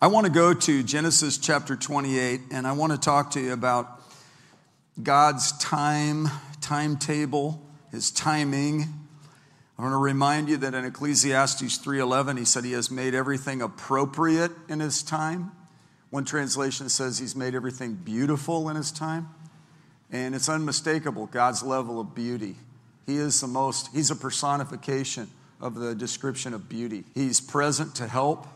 I want to go to Genesis chapter 28 and I want to talk to you about God's time, timetable, his timing. I want to remind you that in Ecclesiastes 3:11 he said he has made everything appropriate in his time. One translation says he's made everything beautiful in his time. And it's unmistakable God's level of beauty. He is the most he's a personification of the description of beauty. He's present to help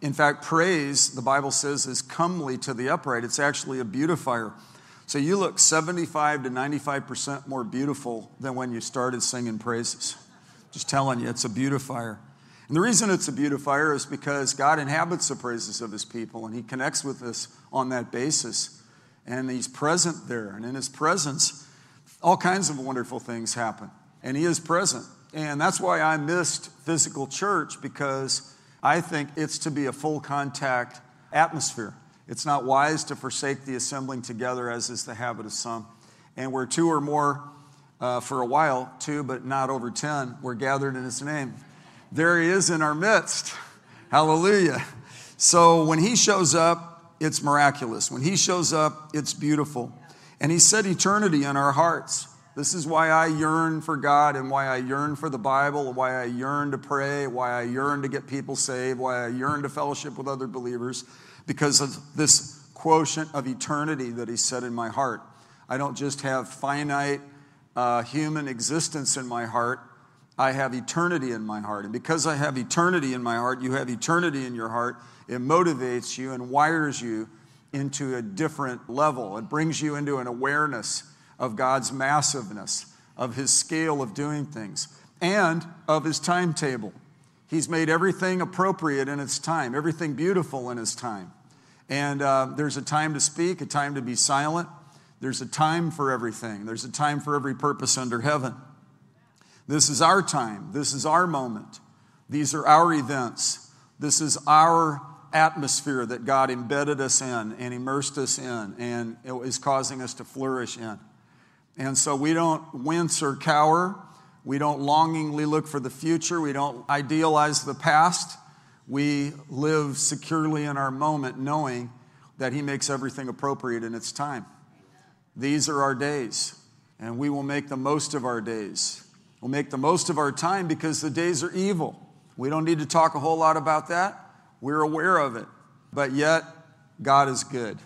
in fact, praise, the Bible says, is comely to the upright. It's actually a beautifier. So you look 75 to 95% more beautiful than when you started singing praises. Just telling you, it's a beautifier. And the reason it's a beautifier is because God inhabits the praises of his people and he connects with us on that basis. And he's present there. And in his presence, all kinds of wonderful things happen. And he is present. And that's why I missed physical church because I think it's to be a full contact atmosphere. It's not wise to forsake the assembling together, as is the habit of some. And where two or more uh, for a while, two but not over ten, were gathered in his name. There he is in our midst. Hallelujah. So when he shows up, it's miraculous. When he shows up, it's beautiful. And he set eternity in our hearts. This is why I yearn for God and why I yearn for the Bible, why I yearn to pray, why I yearn to get people saved, why I yearn to fellowship with other believers, because of this quotient of eternity that He set in my heart. I don't just have finite uh, human existence in my heart, I have eternity in my heart. And because I have eternity in my heart, you have eternity in your heart. It motivates you and wires you into a different level. It brings you into an awareness of God's massiveness, of his scale of doing things, and of his timetable. He's made everything appropriate in its time, everything beautiful in his time. And uh, there's a time to speak, a time to be silent. There's a time for everything, there's a time for every purpose under heaven. This is our time, this is our moment, these are our events, this is our atmosphere that God embedded us in and immersed us in and is causing us to flourish in. And so we don't wince or cower. We don't longingly look for the future. We don't idealize the past. We live securely in our moment, knowing that He makes everything appropriate in its time. These are our days, and we will make the most of our days. We'll make the most of our time because the days are evil. We don't need to talk a whole lot about that. We're aware of it. But yet, God is good.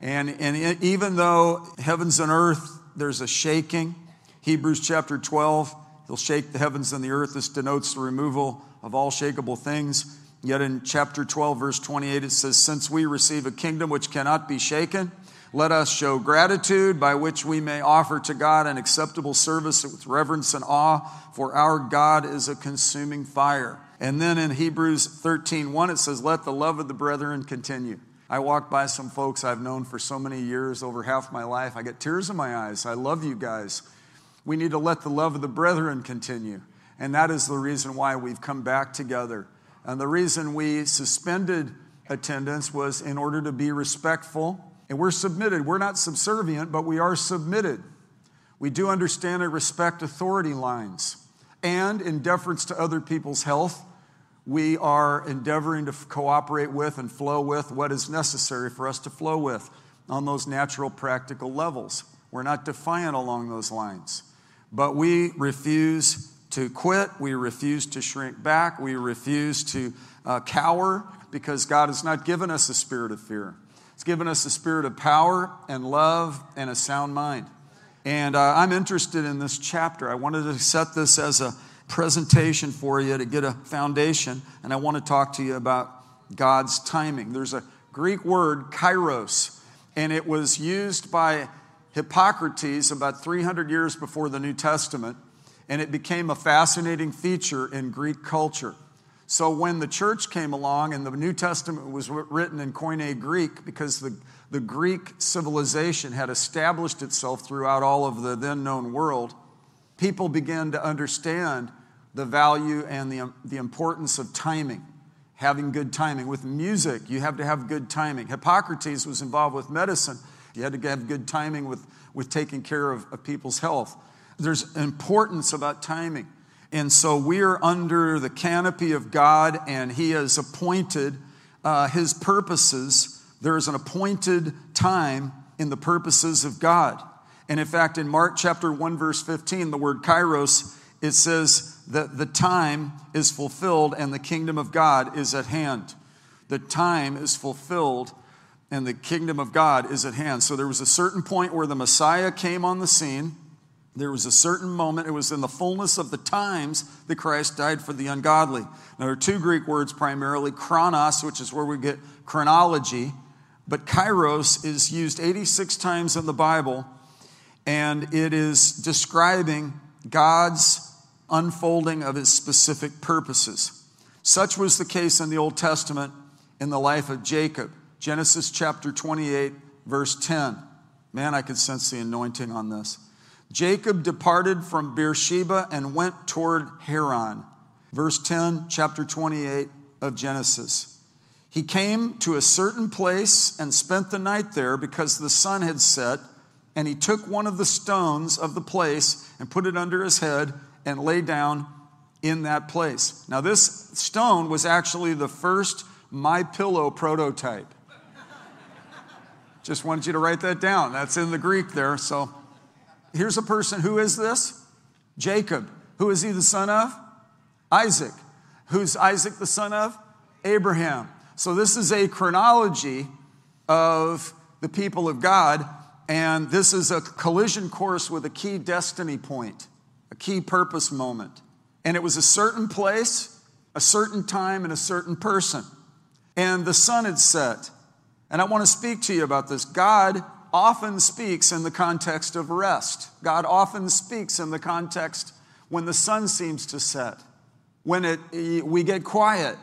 And, and even though heavens and earth there's a shaking. Hebrews chapter 12, he'll shake the heavens and the earth. This denotes the removal of all shakable things. Yet in chapter 12, verse 28, it says, Since we receive a kingdom which cannot be shaken, let us show gratitude by which we may offer to God an acceptable service with reverence and awe, for our God is a consuming fire. And then in Hebrews 13, 1, it says, Let the love of the brethren continue. I walk by some folks I've known for so many years, over half my life. I get tears in my eyes. I love you guys. We need to let the love of the brethren continue. And that is the reason why we've come back together. And the reason we suspended attendance was in order to be respectful. And we're submitted. We're not subservient, but we are submitted. We do understand and respect authority lines. And in deference to other people's health, we are endeavoring to cooperate with and flow with what is necessary for us to flow with on those natural, practical levels. We're not defiant along those lines, but we refuse to quit. We refuse to shrink back. We refuse to uh, cower because God has not given us a spirit of fear. He's given us a spirit of power and love and a sound mind. And uh, I'm interested in this chapter. I wanted to set this as a presentation for you to get a foundation, and I want to talk to you about God's timing. There's a Greek word, kairos, and it was used by Hippocrates about 300 years before the New Testament, and it became a fascinating feature in Greek culture. So when the church came along and the New Testament was written in Koine Greek, because the, the Greek civilization had established itself throughout all of the then known world, people began to understand the value and the, the importance of timing, having good timing. With music, you have to have good timing. Hippocrates was involved with medicine. You had to have good timing with, with taking care of, of people's health. There's importance about timing. And so we're under the canopy of God, and He has appointed uh, his purposes, there is an appointed time in the purposes of God. And in fact, in Mark chapter 1, verse 15, the word kairos, it says that the time is fulfilled and the kingdom of God is at hand. The time is fulfilled and the kingdom of God is at hand. So there was a certain point where the Messiah came on the scene. There was a certain moment, it was in the fullness of the times that Christ died for the ungodly. Now, there are two Greek words primarily chronos, which is where we get chronology, but kairos is used 86 times in the Bible, and it is describing God's unfolding of his specific purposes. Such was the case in the Old Testament in the life of Jacob. Genesis chapter 28, verse 10. Man, I could sense the anointing on this. Jacob departed from Beersheba and went toward Haran. Verse 10, chapter 28 of Genesis. He came to a certain place and spent the night there because the sun had set, and he took one of the stones of the place and put it under his head and lay down in that place. Now, this stone was actually the first My Pillow prototype. Just wanted you to write that down. That's in the Greek there. So here's a person. Who is this? Jacob. Who is he the son of? Isaac. Who's Isaac the son of? Abraham. So this is a chronology of the people of God, and this is a collision course with a key destiny point, a key purpose moment. And it was a certain place, a certain time, and a certain person. And the sun had set. And I want to speak to you about this. God often speaks in the context of rest. God often speaks in the context when the sun seems to set, when it, we get quiet.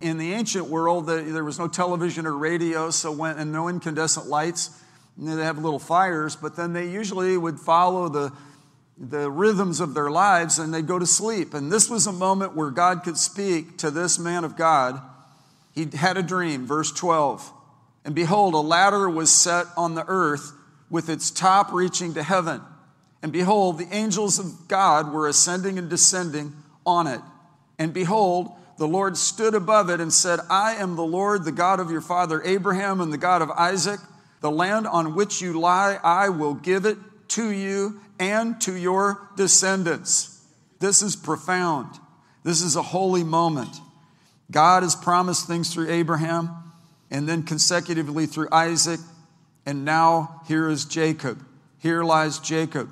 In the ancient world, there was no television or radio, so when, and no incandescent lights. They have little fires, but then they usually would follow the, the rhythms of their lives and they'd go to sleep. And this was a moment where God could speak to this man of God. He had a dream, verse 12. And behold, a ladder was set on the earth with its top reaching to heaven. And behold, the angels of God were ascending and descending on it. And behold, the Lord stood above it and said, I am the Lord, the God of your father Abraham and the God of Isaac. The land on which you lie, I will give it to you and to your descendants. This is profound. This is a holy moment. God has promised things through Abraham and then consecutively through Isaac, and now here is Jacob. Here lies Jacob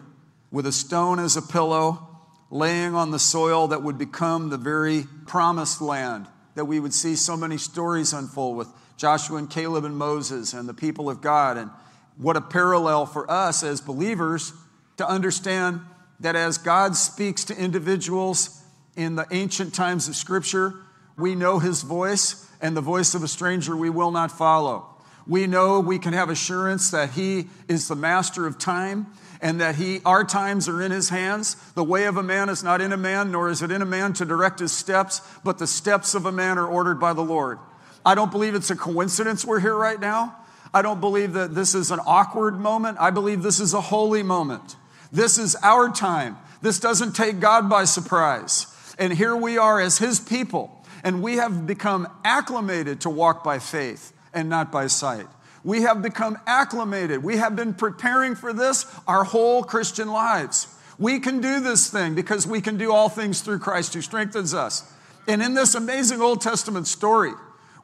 with a stone as a pillow, laying on the soil that would become the very promised land that we would see so many stories unfold with Joshua and Caleb and Moses and the people of God. And what a parallel for us as believers to understand that as God speaks to individuals in the ancient times of Scripture, we know his voice and the voice of a stranger we will not follow. We know we can have assurance that He is the master of time and that he, our times are in his hands. The way of a man is not in a man, nor is it in a man to direct his steps, but the steps of a man are ordered by the Lord. I don't believe it's a coincidence we're here right now. I don't believe that this is an awkward moment. I believe this is a holy moment. This is our time. This doesn't take God by surprise. And here we are as his people and we have become acclimated to walk by faith and not by sight. We have become acclimated. We have been preparing for this our whole Christian lives. We can do this thing because we can do all things through Christ who strengthens us. And in this amazing Old Testament story,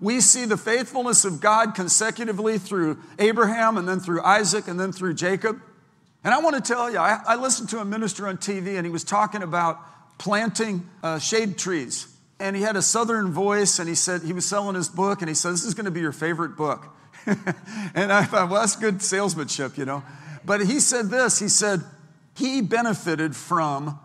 we see the faithfulness of God consecutively through Abraham and then through Isaac and then through Jacob. And I want to tell you, I, I listened to a minister on TV and he was talking about planting uh, shade trees. And he had a southern voice and he said he was selling his book and he said this is going to be your favorite book. And i thought well that's good salesmanship you know. But he said this he said he benefited from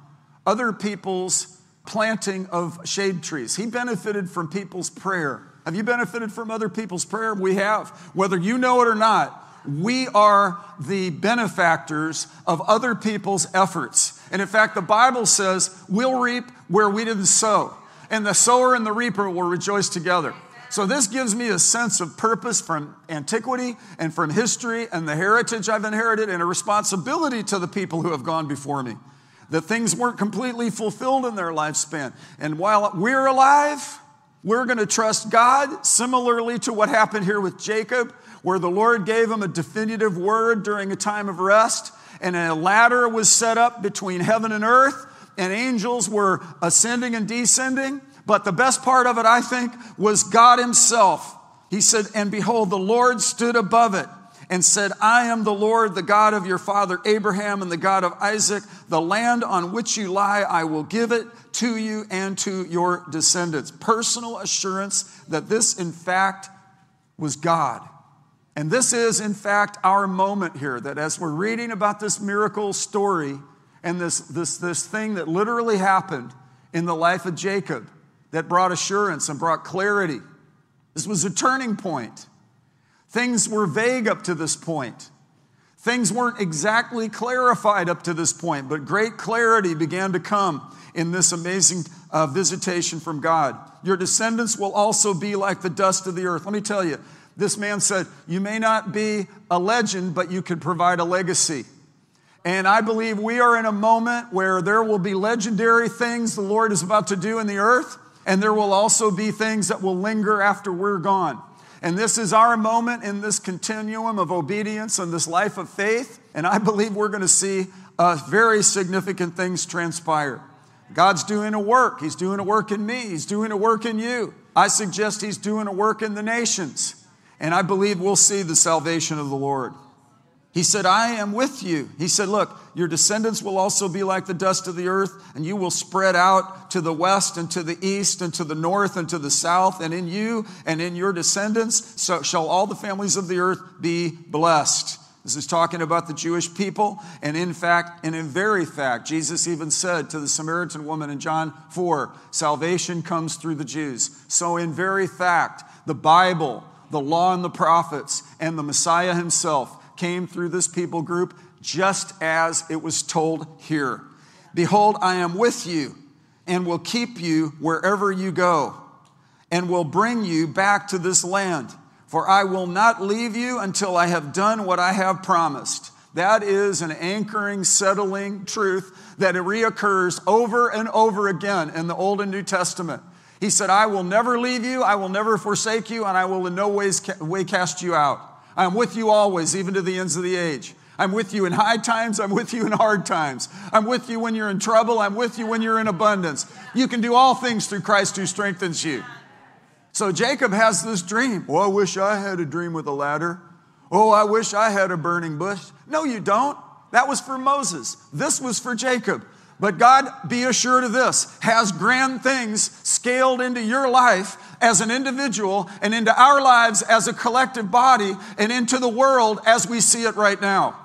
other people's planting of shade trees. He benefited from people's prayer have you benefited from other people's prayer we have whether you know it or not we are the benefactors of other people's efforts and in fact the bible says we'll reap where we didn't sow and the sower and the reaper will rejoice together. So, this gives me a sense of purpose from antiquity and from history and the heritage I've inherited, and a responsibility to the people who have gone before me. That things weren't completely fulfilled in their lifespan. And while we're alive, We're going to trust God, similarly to what happened here with Jacob, where the Lord gave him a definitive word during a time of rest, and a ladder was set up between heaven and earth, and angels were ascending and descending. But the best part of it, I think, was God Himself. He said, And behold, the Lord stood above it and said, I am the Lord, the God of your father Abraham and the God of Isaac. The land on which you lie, I will give it to you and to your descendants. Personal assurance that this, in fact, was God. And this is, in fact, our moment here that as we're reading about this miracle story and this, this, this thing that literally happened in the life of Jacob that brought assurance and brought clarity, this was a turning point. Things were vague up to this point. Things weren't exactly clarified up to this point, but great clarity began to come in this amazing uh, visitation from God. Your descendants will also be like the dust of the earth. Let me tell you, this man said, You may not be a legend, but you could provide a legacy. And I believe we are in a moment where there will be legendary things the Lord is about to do in the earth, and there will also be things that will linger after we're gone. And this is our moment in this continuum of obedience and this life of faith. And I believe we're going to see uh, very significant things transpire. God's doing a work. He's doing a work in me. He's doing a work in you. I suggest He's doing a work in the nations. And I believe we'll see the salvation of the Lord. He said, I am with you. He said, Look, your descendants will also be like the dust of the earth, and you will spread out to the west and to the east and to the north and to the south, and in you and in your descendants so shall all the families of the earth be blessed. This is talking about the Jewish people, and in fact, and in very fact, Jesus even said to the Samaritan woman in John 4 salvation comes through the Jews. So, in very fact, the Bible, the law and the prophets, and the Messiah himself came through this people group just as it was told here. Behold, I am with you and will keep you wherever you go and will bring you back to this land. For I will not leave you until I have done what I have promised. That is an anchoring, settling truth that reoccurs over and over again in the Old and New Testament. He said, I will never leave you, I will never forsake you, and I will in no ways way cast you out. I'm with you always, even to the ends of the age. I'm with you in high times. I'm with you in hard times. I'm with you when you're in trouble. I'm with you when you're in abundance. You can do all things through Christ who strengthens you. So Jacob has this dream. Oh, I wish I had a dream with a ladder. Oh, I wish I had a burning bush. No, you don't. That was for Moses. This was for Jacob. But God, be assured of this, has grand things scaled into your life as an individual and into our lives as a collective body and into the world as we see it right now.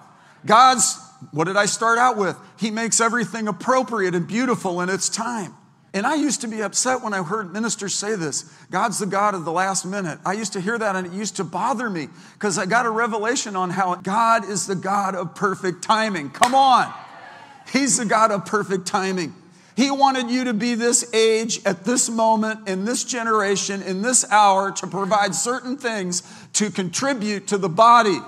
God's, what did I start out with? He makes everything appropriate and beautiful in its time. And I used to be upset when I heard ministers say this God's the God of the last minute. I used to hear that and it used to bother me because I got a revelation on how God is the God of perfect timing. Come on. He's the God of perfect timing. He wanted you to be this age at this moment, in this generation, in this hour, to provide certain things to contribute to the body.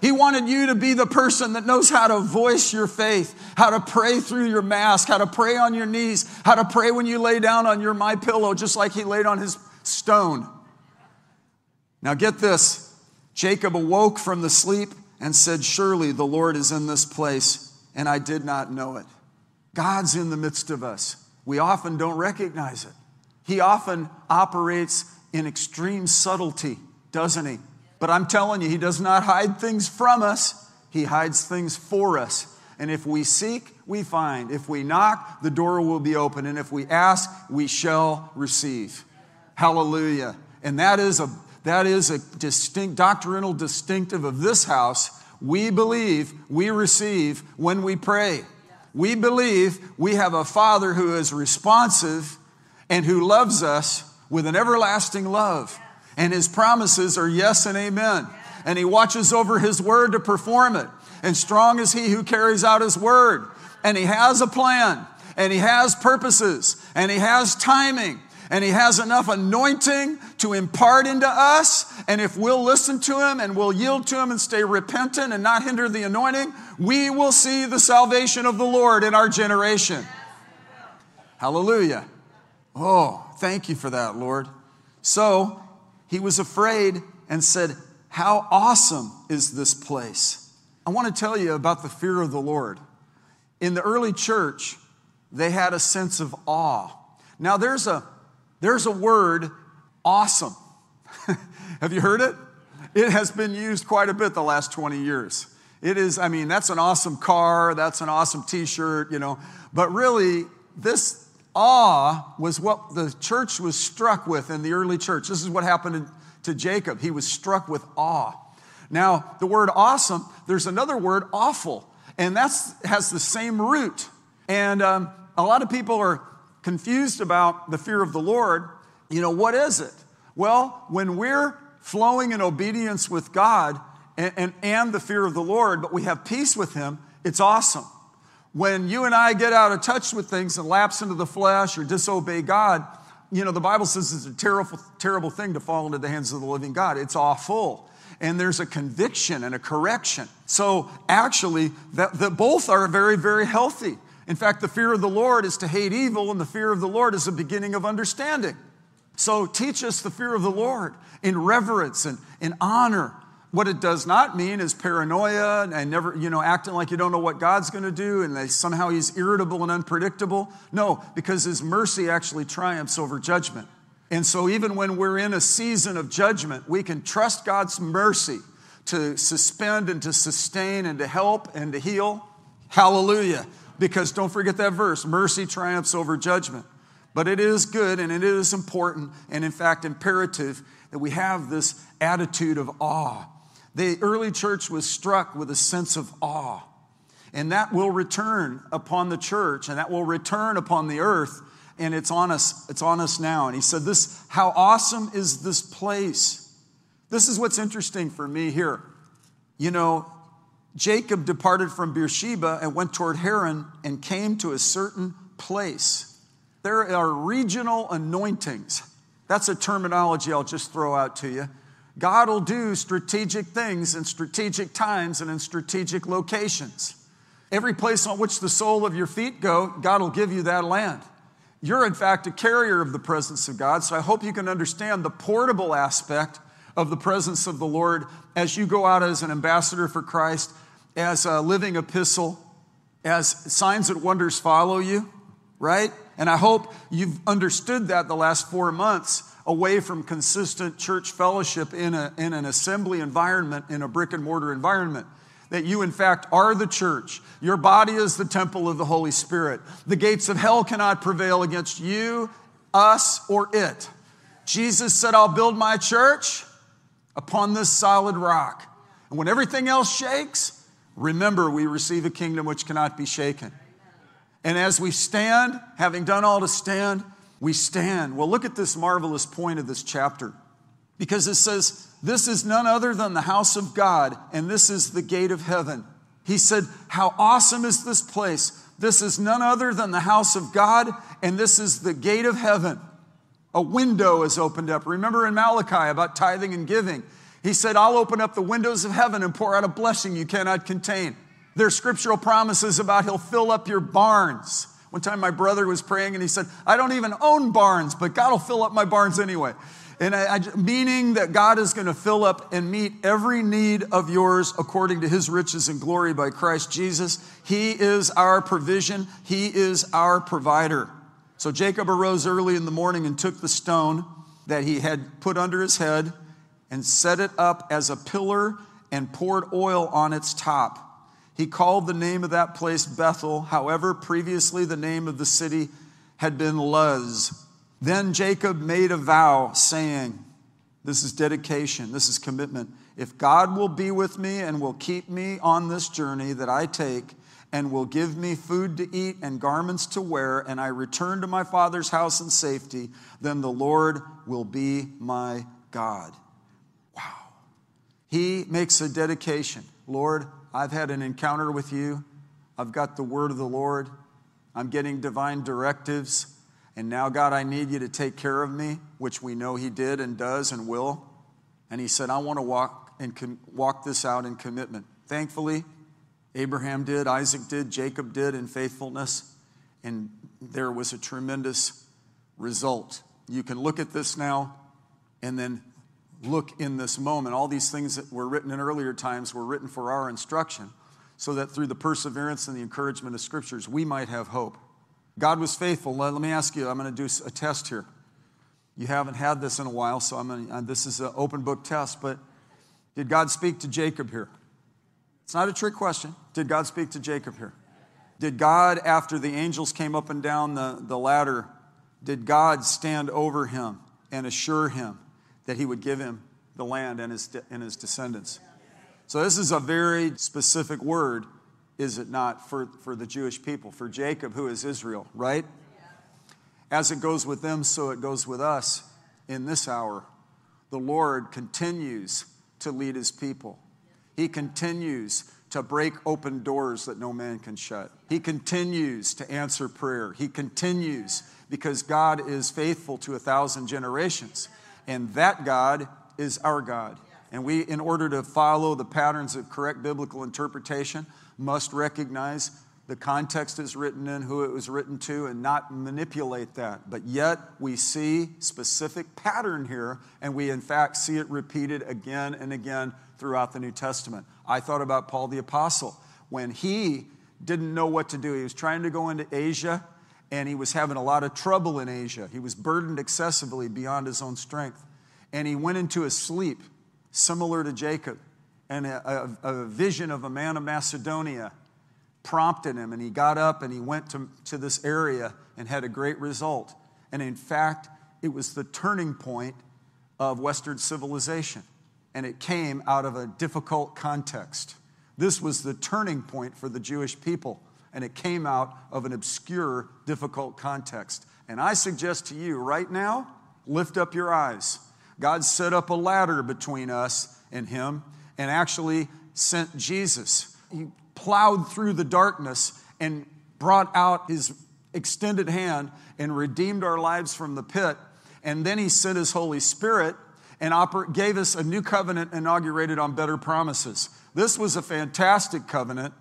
He wanted you to be the person that knows how to voice your faith, how to pray through your mask, how to pray on your knees, how to pray when you lay down on your my pillow, just like he laid on his stone. Now get this. Jacob awoke from the sleep and said, Surely the Lord is in this place and I did not know it. God's in the midst of us. We often don't recognize it. He often operates in extreme subtlety, doesn't he? But I'm telling you, He does not hide things from us, He hides things for us. And if we seek, we find. If we knock, the door will be open. And if we ask, we shall receive. Hallelujah. And that is a that is a distinct doctrinal distinctive of this house we believe we receive when we pray. We believe we have a Father who is responsive and who loves us with an everlasting love. And his promises are yes and amen. And he watches over his word to perform it. And strong is he who carries out his word. And he has a plan. And he has purposes. And he has timing and He has enough anointing to impart into us. And if we'll listen to Him and we'll yield to Him and stay repentant and not hinder the anointing, we will see the salvation of the Lord in our generation. Hallelujah. Oh, Thank you for that, Lord. So he was afraid and said, How awesome is this place? I want to tell you about the fear of the Lord. In the early church, they had a sense of awe. Now, there's a, there's a word, awesome. Have you heard it? It has been used quite a bit the last 20 years. It is, I mean, that's an awesome car, that's an awesome t shirt, you know. But really, this awe was what the church was struck with in the early church. This is what happened to Jacob. He was struck with awe. Now, the word awesome, there's another word, awful, and that has the same root. And um, a lot of people are confused about the fear of the Lord. You know, what is it? Well, when we're flowing in obedience with God and, and, and the fear of the Lord, but we have peace with Him, it's awesome. When you and I get out of touch with things and lapse into the flesh or disobey God, you know, the Bible says it's a terrible, terrible thing to fall into the hands of the living God. It's awful. And there's a conviction and a correction. So actually, that, that both are very, very healthy. In fact, the fear of the Lord is to hate evil, and the fear of the Lord is a beginning of understanding. So teach us the fear of the Lord in reverence and in honor. What it does not mean is paranoia and never, you know, acting like you don't know what God's going to do and they, somehow he's irritable and unpredictable. No, because his mercy actually triumphs over judgment. And so even when we're in a season of judgment, we can trust God's mercy to suspend and to sustain and to help and to heal. Hallelujah. Because don't forget that verse mercy triumphs over judgment. But it is good and it is important and, in fact, imperative that we have this attitude of awe. The early church was struck with a sense of awe. And that will return upon the church and that will return upon the earth. And it's on us, it's on us now. And he said, This, how awesome is this place? This is what's interesting for me here. You know, Jacob departed from Beersheba and went toward Haran and came to a certain place. There are regional anointings. That's a terminology I'll just throw out to you. God will do strategic things in strategic times and in strategic locations. Every place on which the sole of your feet go, God will give you that land. You're, in fact, a carrier of the presence of God, so I hope you can understand the portable aspect of the presence of the Lord as you go out as an ambassador for Christ, as a living epistle, as signs and wonders follow you, right? And I hope you've understood that the last four months away from consistent church fellowship in, a, in an assembly environment, in a brick and mortar environment. That you, in fact, are the church. Your body is the temple of the Holy Spirit. The gates of hell cannot prevail against you, us, or it. Jesus said, I'll build my church upon this solid rock. And when everything else shakes, remember we receive a kingdom which cannot be shaken. And as we stand, having done all to stand, we stand. Well, look at this marvelous point of this chapter. Because it says, This is none other than the house of God, and this is the gate of heaven. He said, How awesome is this place? This is none other than the house of God, and this is the gate of heaven. A window is opened up. Remember in Malachi about tithing and giving. He said, I'll open up the windows of heaven and pour out a blessing you cannot contain. There's scriptural promises about he'll fill up your barns. One time my brother was praying and he said, I don't even own barns, but God will fill up my barns anyway. And I, I, meaning that God is going to fill up and meet every need of yours according to his riches and glory by Christ Jesus. He is our provision, he is our provider. So Jacob arose early in the morning and took the stone that he had put under his head and set it up as a pillar and poured oil on its top. He called the name of that place Bethel. However, previously the name of the city had been Luz. Then Jacob made a vow, saying, This is dedication, this is commitment. If God will be with me and will keep me on this journey that I take, and will give me food to eat and garments to wear, and I return to my father's house in safety, then the Lord will be my God. Wow. He makes a dedication Lord, I've had an encounter with you. I've got the word of the Lord. I'm getting divine directives. And now, God, I need you to take care of me, which we know He did and does and will. And He said, I want to walk and walk this out in commitment. Thankfully, Abraham did, Isaac did, Jacob did in faithfulness. And there was a tremendous result. you can look at this now and then look in this moment. All these things that were written in earlier times were written for our instruction, so that through the perseverance and the encouragement of scriptures, we might have hope. God was faithful. Let, me ask you, I'm going to do a test here. You haven't had this in a while, so I'm to, uh, this is an open book test, but did God speak to Jacob here? It's not a trick question. Did God speak to Jacob here? Did God, after the angels came up and down the, the ladder, did God stand over him and assure him that he would give him the land and his, and his descendants? So, this is a very specific word, is it not, for, for the Jewish people, for Jacob, who is Israel, right? As it goes with them, so it goes with us in this hour. The Lord continues to lead his people. He continues to break open doors that no man can shut. He continues to answer prayer. He continues because God is faithful to a thousand generations. And that God is our God. And we, in order to follow the patterns of correct biblical interpretation, must recognize the context is written in, who it was written to, and not manipulate that. But yet we see specific pattern here, and we in fact see it repeated again and again throughout the New Testament. I thought about Paul the Apostle when he didn't know what to do. He was trying to go into Asia, and he was having a lot of trouble in Asia. He was burdened excessively beyond his own strength. And he went into a sleep similar to Jacob, and a, a, a vision of a man of Macedonia prompted him, and he got up and he went to, to this area and had a great result. And in fact, it was the turning point of Western civilization, and it came out of a difficult context. This was the turning point for the Jewish people, and it came out of an obscure, difficult context. And I suggest to you right now, lift up your eyes. God set up a ladder between us and Him and actually sent Jesus. He plowed through the darkness and brought out his extended hand and redeemed our lives from the pit. And then he sent his Holy Spirit and oper- gave us a new covenant inaugurated on better promises. This was a fantastic covenant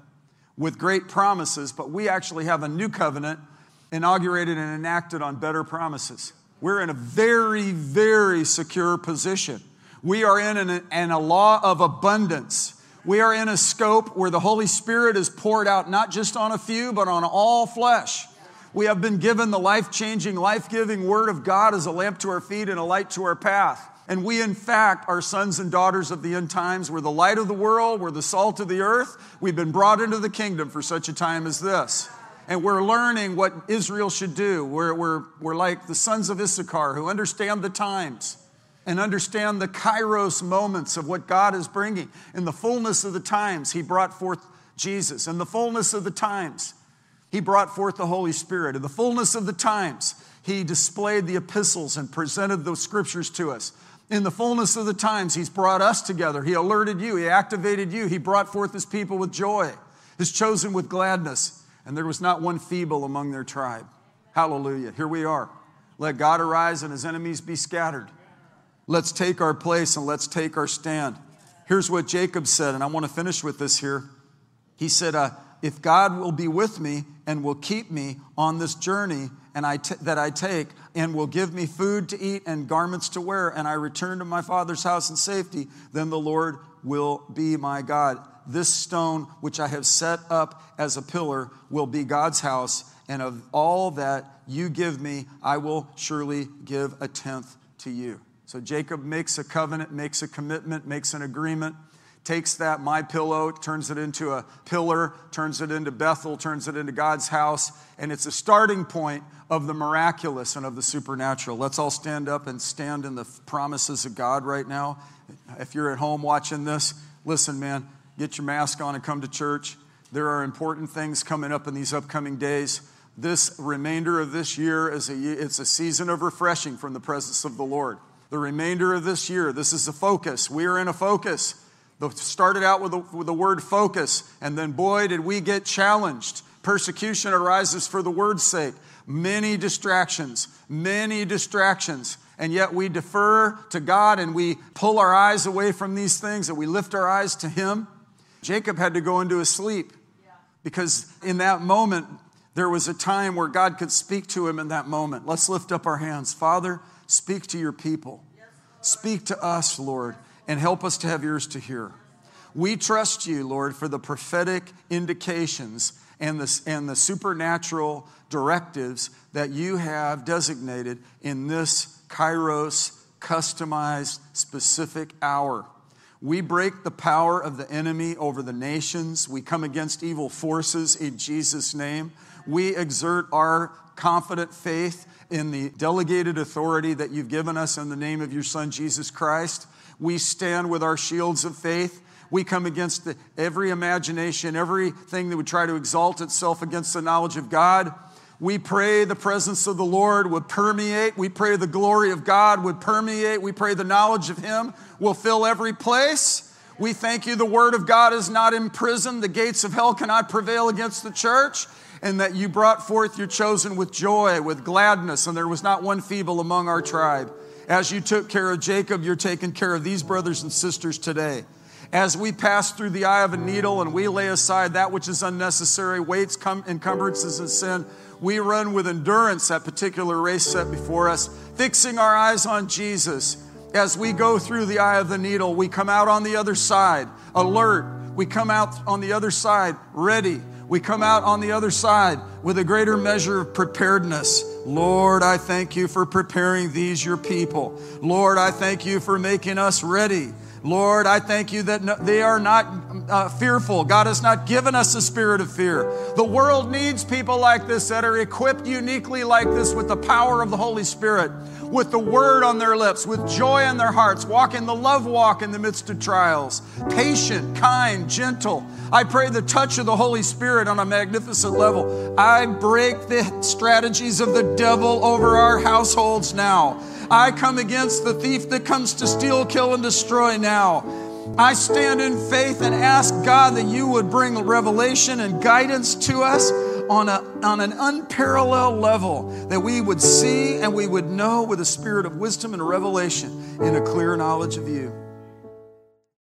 with great promises, but we actually have a new covenant inaugurated and enacted on better promises. We're in a very, very secure position. We are in an, a law of abundance. We are in a scope where the Holy Spirit is poured out not just on a few, but on all flesh. We have been given the life changing, life giving Word of God as a lamp to our feet and a light to our path. And we, in fact, are sons and daughters of the end times. We're the light of the world, we're the salt of the earth. We've been brought into the kingdom for such a time as this. And we're learning what Israel should do. We're, we're, we're like the sons of Issachar who understand the times and understand the kairos moments of what God is bringing. In the fullness of the times, He brought forth Jesus. In the fullness of the times, He brought forth the Holy Spirit. In the fullness of the times, He displayed the epistles and presented the scriptures to us. In the fullness of the times, He's brought us together. He alerted you, He activated you, He brought forth His people with joy, His chosen with gladness, and there was not one feeble among their tribe. Hallelujah. Here we are. Let God arise and His enemies be scattered. Let's take our place and let's take our stand. Here's what Jacob said, and I want to finish with this here. He said, uh, If God will be with me and will keep me on this journey and I t- that I take, and will give me food to eat and garments to wear, and I return to my father's house in safety, then the Lord will be my God. This stone which I have set up as a pillar will be God's house, and of all that you give me, I will surely give a tenth to you. So Jacob makes a covenant, makes a commitment, makes an agreement, takes that my pillow, turns it into a pillar, turns it into Bethel, turns it into God's house, and it's a starting point of the miraculous and of the supernatural. Let's all stand up and stand in the promises of God right now. If you're at home watching this, listen, man, get your mask on and come to church. There are important things coming up in these upcoming days. This remainder of this year is a, it's a season of refreshing from the presence of the Lord the remainder of this year. This is the focus. We are in a focus. Started out with the, with the word focus, and then boy, did we get challenged. Persecution arises for the word's sake. Many distractions, many distractions. And yet we defer to God and we pull our eyes away from these things and we lift our eyes to Him. Jacob had to go into a sleep because in that moment, There was a time where God could speak to him in that moment. Let's lift up our hands. Father, speak to your people. Speak to us, Lord, and help us to have ears to hear. We trust you, Lord, for the prophetic indications and the, and the supernatural directives that you have designated in this Kairos customized, specific hour. We break the power of the enemy over the nations. We come against evil forces in Jesus' name. We exert our confident faith in the delegated authority that you've given us in the name of your Son, Jesus Christ. We stand with our shields of faith. We come against the, every imagination, everything that would try to exalt itself against the knowledge of God. We pray the presence of the Lord would permeate. We pray the glory of God would permeate. We pray the knowledge of Him will fill every place. We thank you the Word of God is not imprisoned. The gates of hell cannot prevail against the church. And that you brought forth your chosen with joy, with gladness, and there was not one feeble among our tribe. As you took care of Jacob, you're taking care of these brothers and sisters today. As we pass through the eye of a needle and we lay aside that which is unnecessary, weights, encumbrances, and sin, we run with endurance that particular race set before us, fixing our eyes on Jesus. As we go through the eye of the needle, we come out on the other side alert. We come out on the other side ready. We come out on the other side with a greater measure of preparedness. Lord, I thank you for preparing these, your people. Lord, I thank you for making us ready. Lord, I thank you that no, they are not uh, fearful. God has not given us a spirit of fear. The world needs people like this that are equipped uniquely like this with the power of the Holy Spirit, with the word on their lips, with joy in their hearts, walking the love walk in the midst of trials, patient, kind, gentle. I pray the touch of the Holy Spirit on a magnificent level. I break the strategies of the devil over our households now. I come against the thief that comes to steal, kill, and destroy now. I stand in faith and ask God that you would bring revelation and guidance to us on, a, on an unparalleled level, that we would see and we would know with a spirit of wisdom and revelation in a clear knowledge of you.